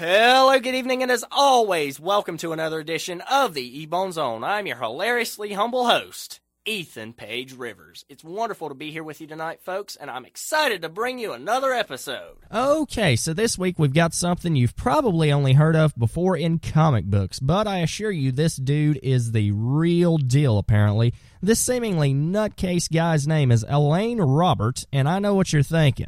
Hello, good evening, and as always, welcome to another edition of the Ebone Zone. I'm your hilariously humble host, Ethan Page Rivers. It's wonderful to be here with you tonight, folks, and I'm excited to bring you another episode. Okay, so this week we've got something you've probably only heard of before in comic books, but I assure you this dude is the real deal, apparently. This seemingly nutcase guy's name is Elaine Robert, and I know what you're thinking.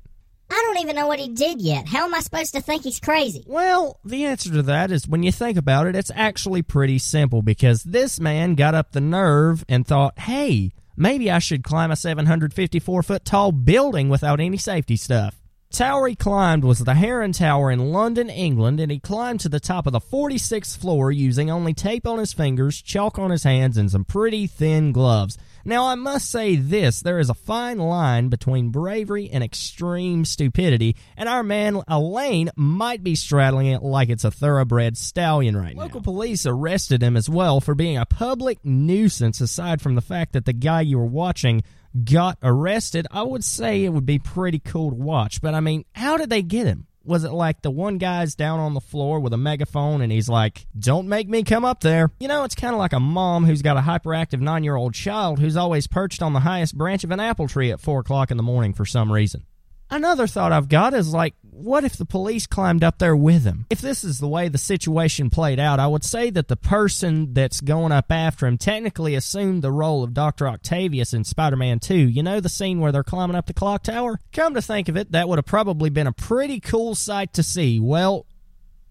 Don't even know what he did yet. How am I supposed to think he's crazy? Well, the answer to that is when you think about it, it's actually pretty simple because this man got up the nerve and thought, hey, maybe I should climb a 754 foot tall building without any safety stuff. Tower he climbed was the Heron Tower in London, England, and he climbed to the top of the 46th floor using only tape on his fingers, chalk on his hands, and some pretty thin gloves. Now, I must say this there is a fine line between bravery and extreme stupidity, and our man Elaine might be straddling it like it's a thoroughbred stallion right now. Local police arrested him as well for being a public nuisance, aside from the fact that the guy you were watching got arrested, I would say it would be pretty cool to watch. But I mean, how did they get him? Was it like the one guy's down on the floor with a megaphone and he's like, Don't make me come up there? You know, it's kind of like a mom who's got a hyperactive nine year old child who's always perched on the highest branch of an apple tree at 4 o'clock in the morning for some reason. Another thought I've got is like, what if the police climbed up there with him? If this is the way the situation played out, I would say that the person that's going up after him technically assumed the role of Dr. Octavius in Spider Man 2. You know the scene where they're climbing up the clock tower? Come to think of it, that would have probably been a pretty cool sight to see. Well,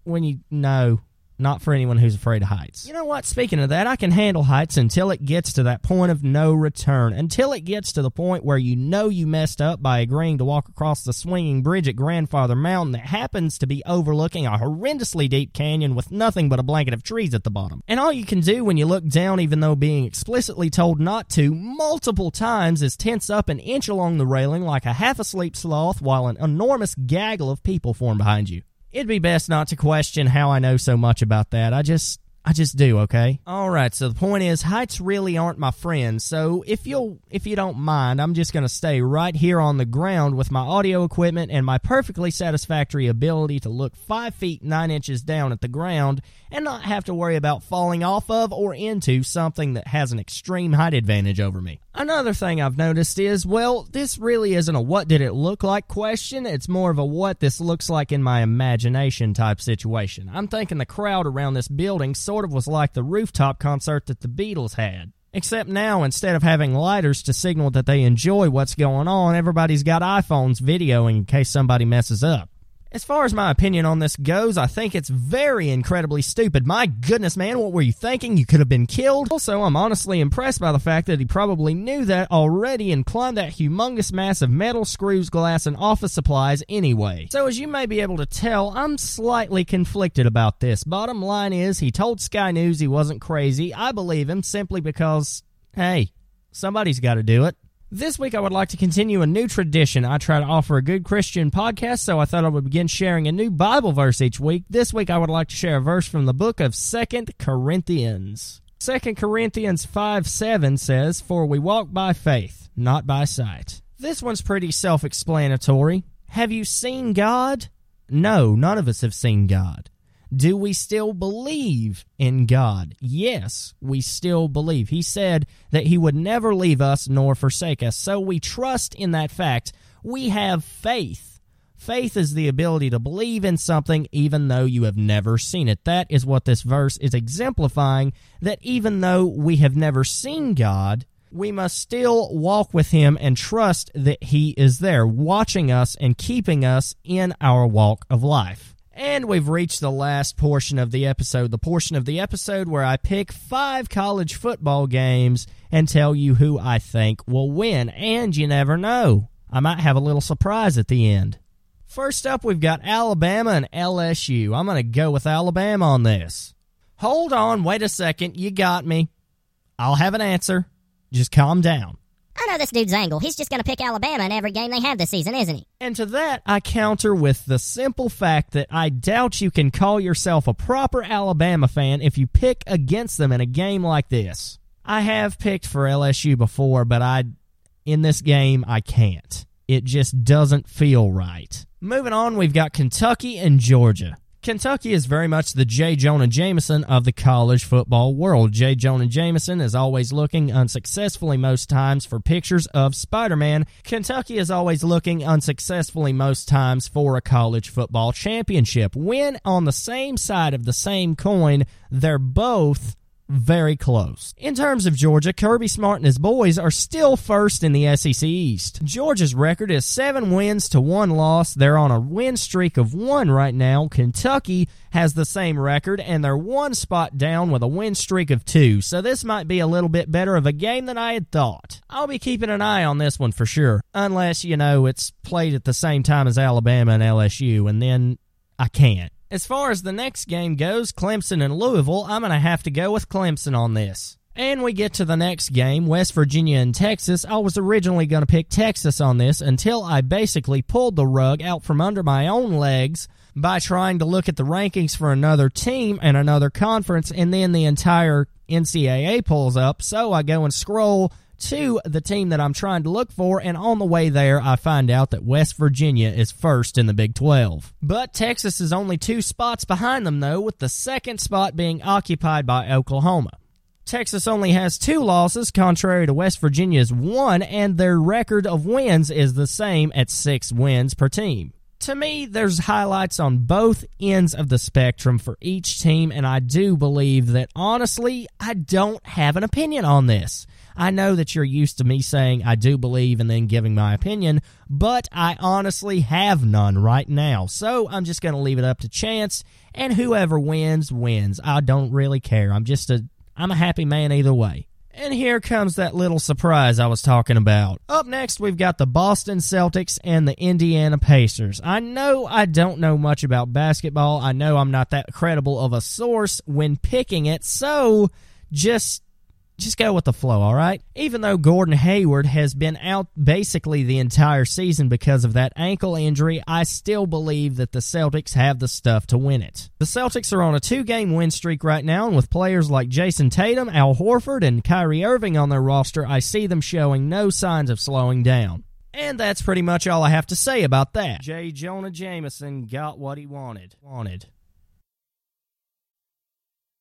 when you know not for anyone who's afraid of heights. You know what? Speaking of that, I can handle heights until it gets to that point of no return. Until it gets to the point where you know you messed up by agreeing to walk across the swinging bridge at Grandfather Mountain that happens to be overlooking a horrendously deep canyon with nothing but a blanket of trees at the bottom. And all you can do when you look down, even though being explicitly told not to multiple times, is tense up an inch along the railing like a half asleep sloth while an enormous gaggle of people form behind you it'd be best not to question how I know so much about that. I just I just do, okay? All right, so the point is heights really aren't my friend. So if you'll if you don't mind, I'm just going to stay right here on the ground with my audio equipment and my perfectly satisfactory ability to look 5 feet 9 inches down at the ground and not have to worry about falling off of or into something that has an extreme height advantage over me. Another thing I've noticed is, well, this really isn't a what did it look like question. It's more of a what this looks like in my imagination type situation. I'm thinking the crowd around this building sort of was like the rooftop concert that the Beatles had. Except now, instead of having lighters to signal that they enjoy what's going on, everybody's got iPhones videoing in case somebody messes up. As far as my opinion on this goes, I think it's very incredibly stupid. My goodness, man, what were you thinking? You could have been killed. Also, I'm honestly impressed by the fact that he probably knew that already and climbed that humongous mass of metal, screws, glass, and office supplies anyway. So, as you may be able to tell, I'm slightly conflicted about this. Bottom line is, he told Sky News he wasn't crazy. I believe him simply because, hey, somebody's got to do it. This week, I would like to continue a new tradition. I try to offer a good Christian podcast, so I thought I would begin sharing a new Bible verse each week. This week, I would like to share a verse from the book of Second Corinthians. Second Corinthians 5 7 says, For we walk by faith, not by sight. This one's pretty self explanatory. Have you seen God? No, none of us have seen God. Do we still believe in God? Yes, we still believe. He said that He would never leave us nor forsake us. So we trust in that fact. We have faith. Faith is the ability to believe in something even though you have never seen it. That is what this verse is exemplifying that even though we have never seen God, we must still walk with Him and trust that He is there, watching us and keeping us in our walk of life. And we've reached the last portion of the episode, the portion of the episode where I pick five college football games and tell you who I think will win. And you never know, I might have a little surprise at the end. First up, we've got Alabama and LSU. I'm going to go with Alabama on this. Hold on, wait a second, you got me. I'll have an answer. Just calm down. I know this dude's angle. He's just going to pick Alabama in every game they have this season, isn't he? And to that, I counter with the simple fact that I doubt you can call yourself a proper Alabama fan if you pick against them in a game like this. I have picked for LSU before, but I in this game I can't. It just doesn't feel right. Moving on, we've got Kentucky and Georgia. Kentucky is very much the J. Jonah Jameson of the college football world. J. Jonah Jameson is always looking unsuccessfully most times for pictures of Spider Man. Kentucky is always looking unsuccessfully most times for a college football championship. When on the same side of the same coin, they're both very close. In terms of Georgia, Kirby Smart and his boys are still first in the SEC East. Georgia's record is seven wins to one loss. They're on a win streak of one right now. Kentucky has the same record, and they're one spot down with a win streak of two. So this might be a little bit better of a game than I had thought. I'll be keeping an eye on this one for sure, unless, you know, it's played at the same time as Alabama and LSU, and then I can't. As far as the next game goes, Clemson and Louisville, I'm going to have to go with Clemson on this. And we get to the next game, West Virginia and Texas. I was originally going to pick Texas on this until I basically pulled the rug out from under my own legs by trying to look at the rankings for another team and another conference, and then the entire NCAA pulls up. So I go and scroll to the team that I'm trying to look for, and on the way there, I find out that West Virginia is first in the Big 12. But Texas is only two spots behind them, though, with the second spot being occupied by Oklahoma. Texas only has two losses, contrary to West Virginia's one, and their record of wins is the same at six wins per team. To me, there's highlights on both ends of the spectrum for each team, and I do believe that honestly, I don't have an opinion on this. I know that you're used to me saying I do believe and then giving my opinion, but I honestly have none right now. So I'm just going to leave it up to chance, and whoever wins, wins. I don't really care. I'm just a I'm a happy man either way. And here comes that little surprise I was talking about. Up next, we've got the Boston Celtics and the Indiana Pacers. I know I don't know much about basketball. I know I'm not that credible of a source when picking it, so just just go with the flow, all right? Even though Gordon Hayward has been out basically the entire season because of that ankle injury, I still believe that the Celtics have the stuff to win it. The Celtics are on a two game win streak right now, and with players like Jayson Tatum, Al Horford, and Kyrie Irving on their roster, I see them showing no signs of slowing down. And that's pretty much all I have to say about that. J. Jonah Jameson got what he wanted. Wanted.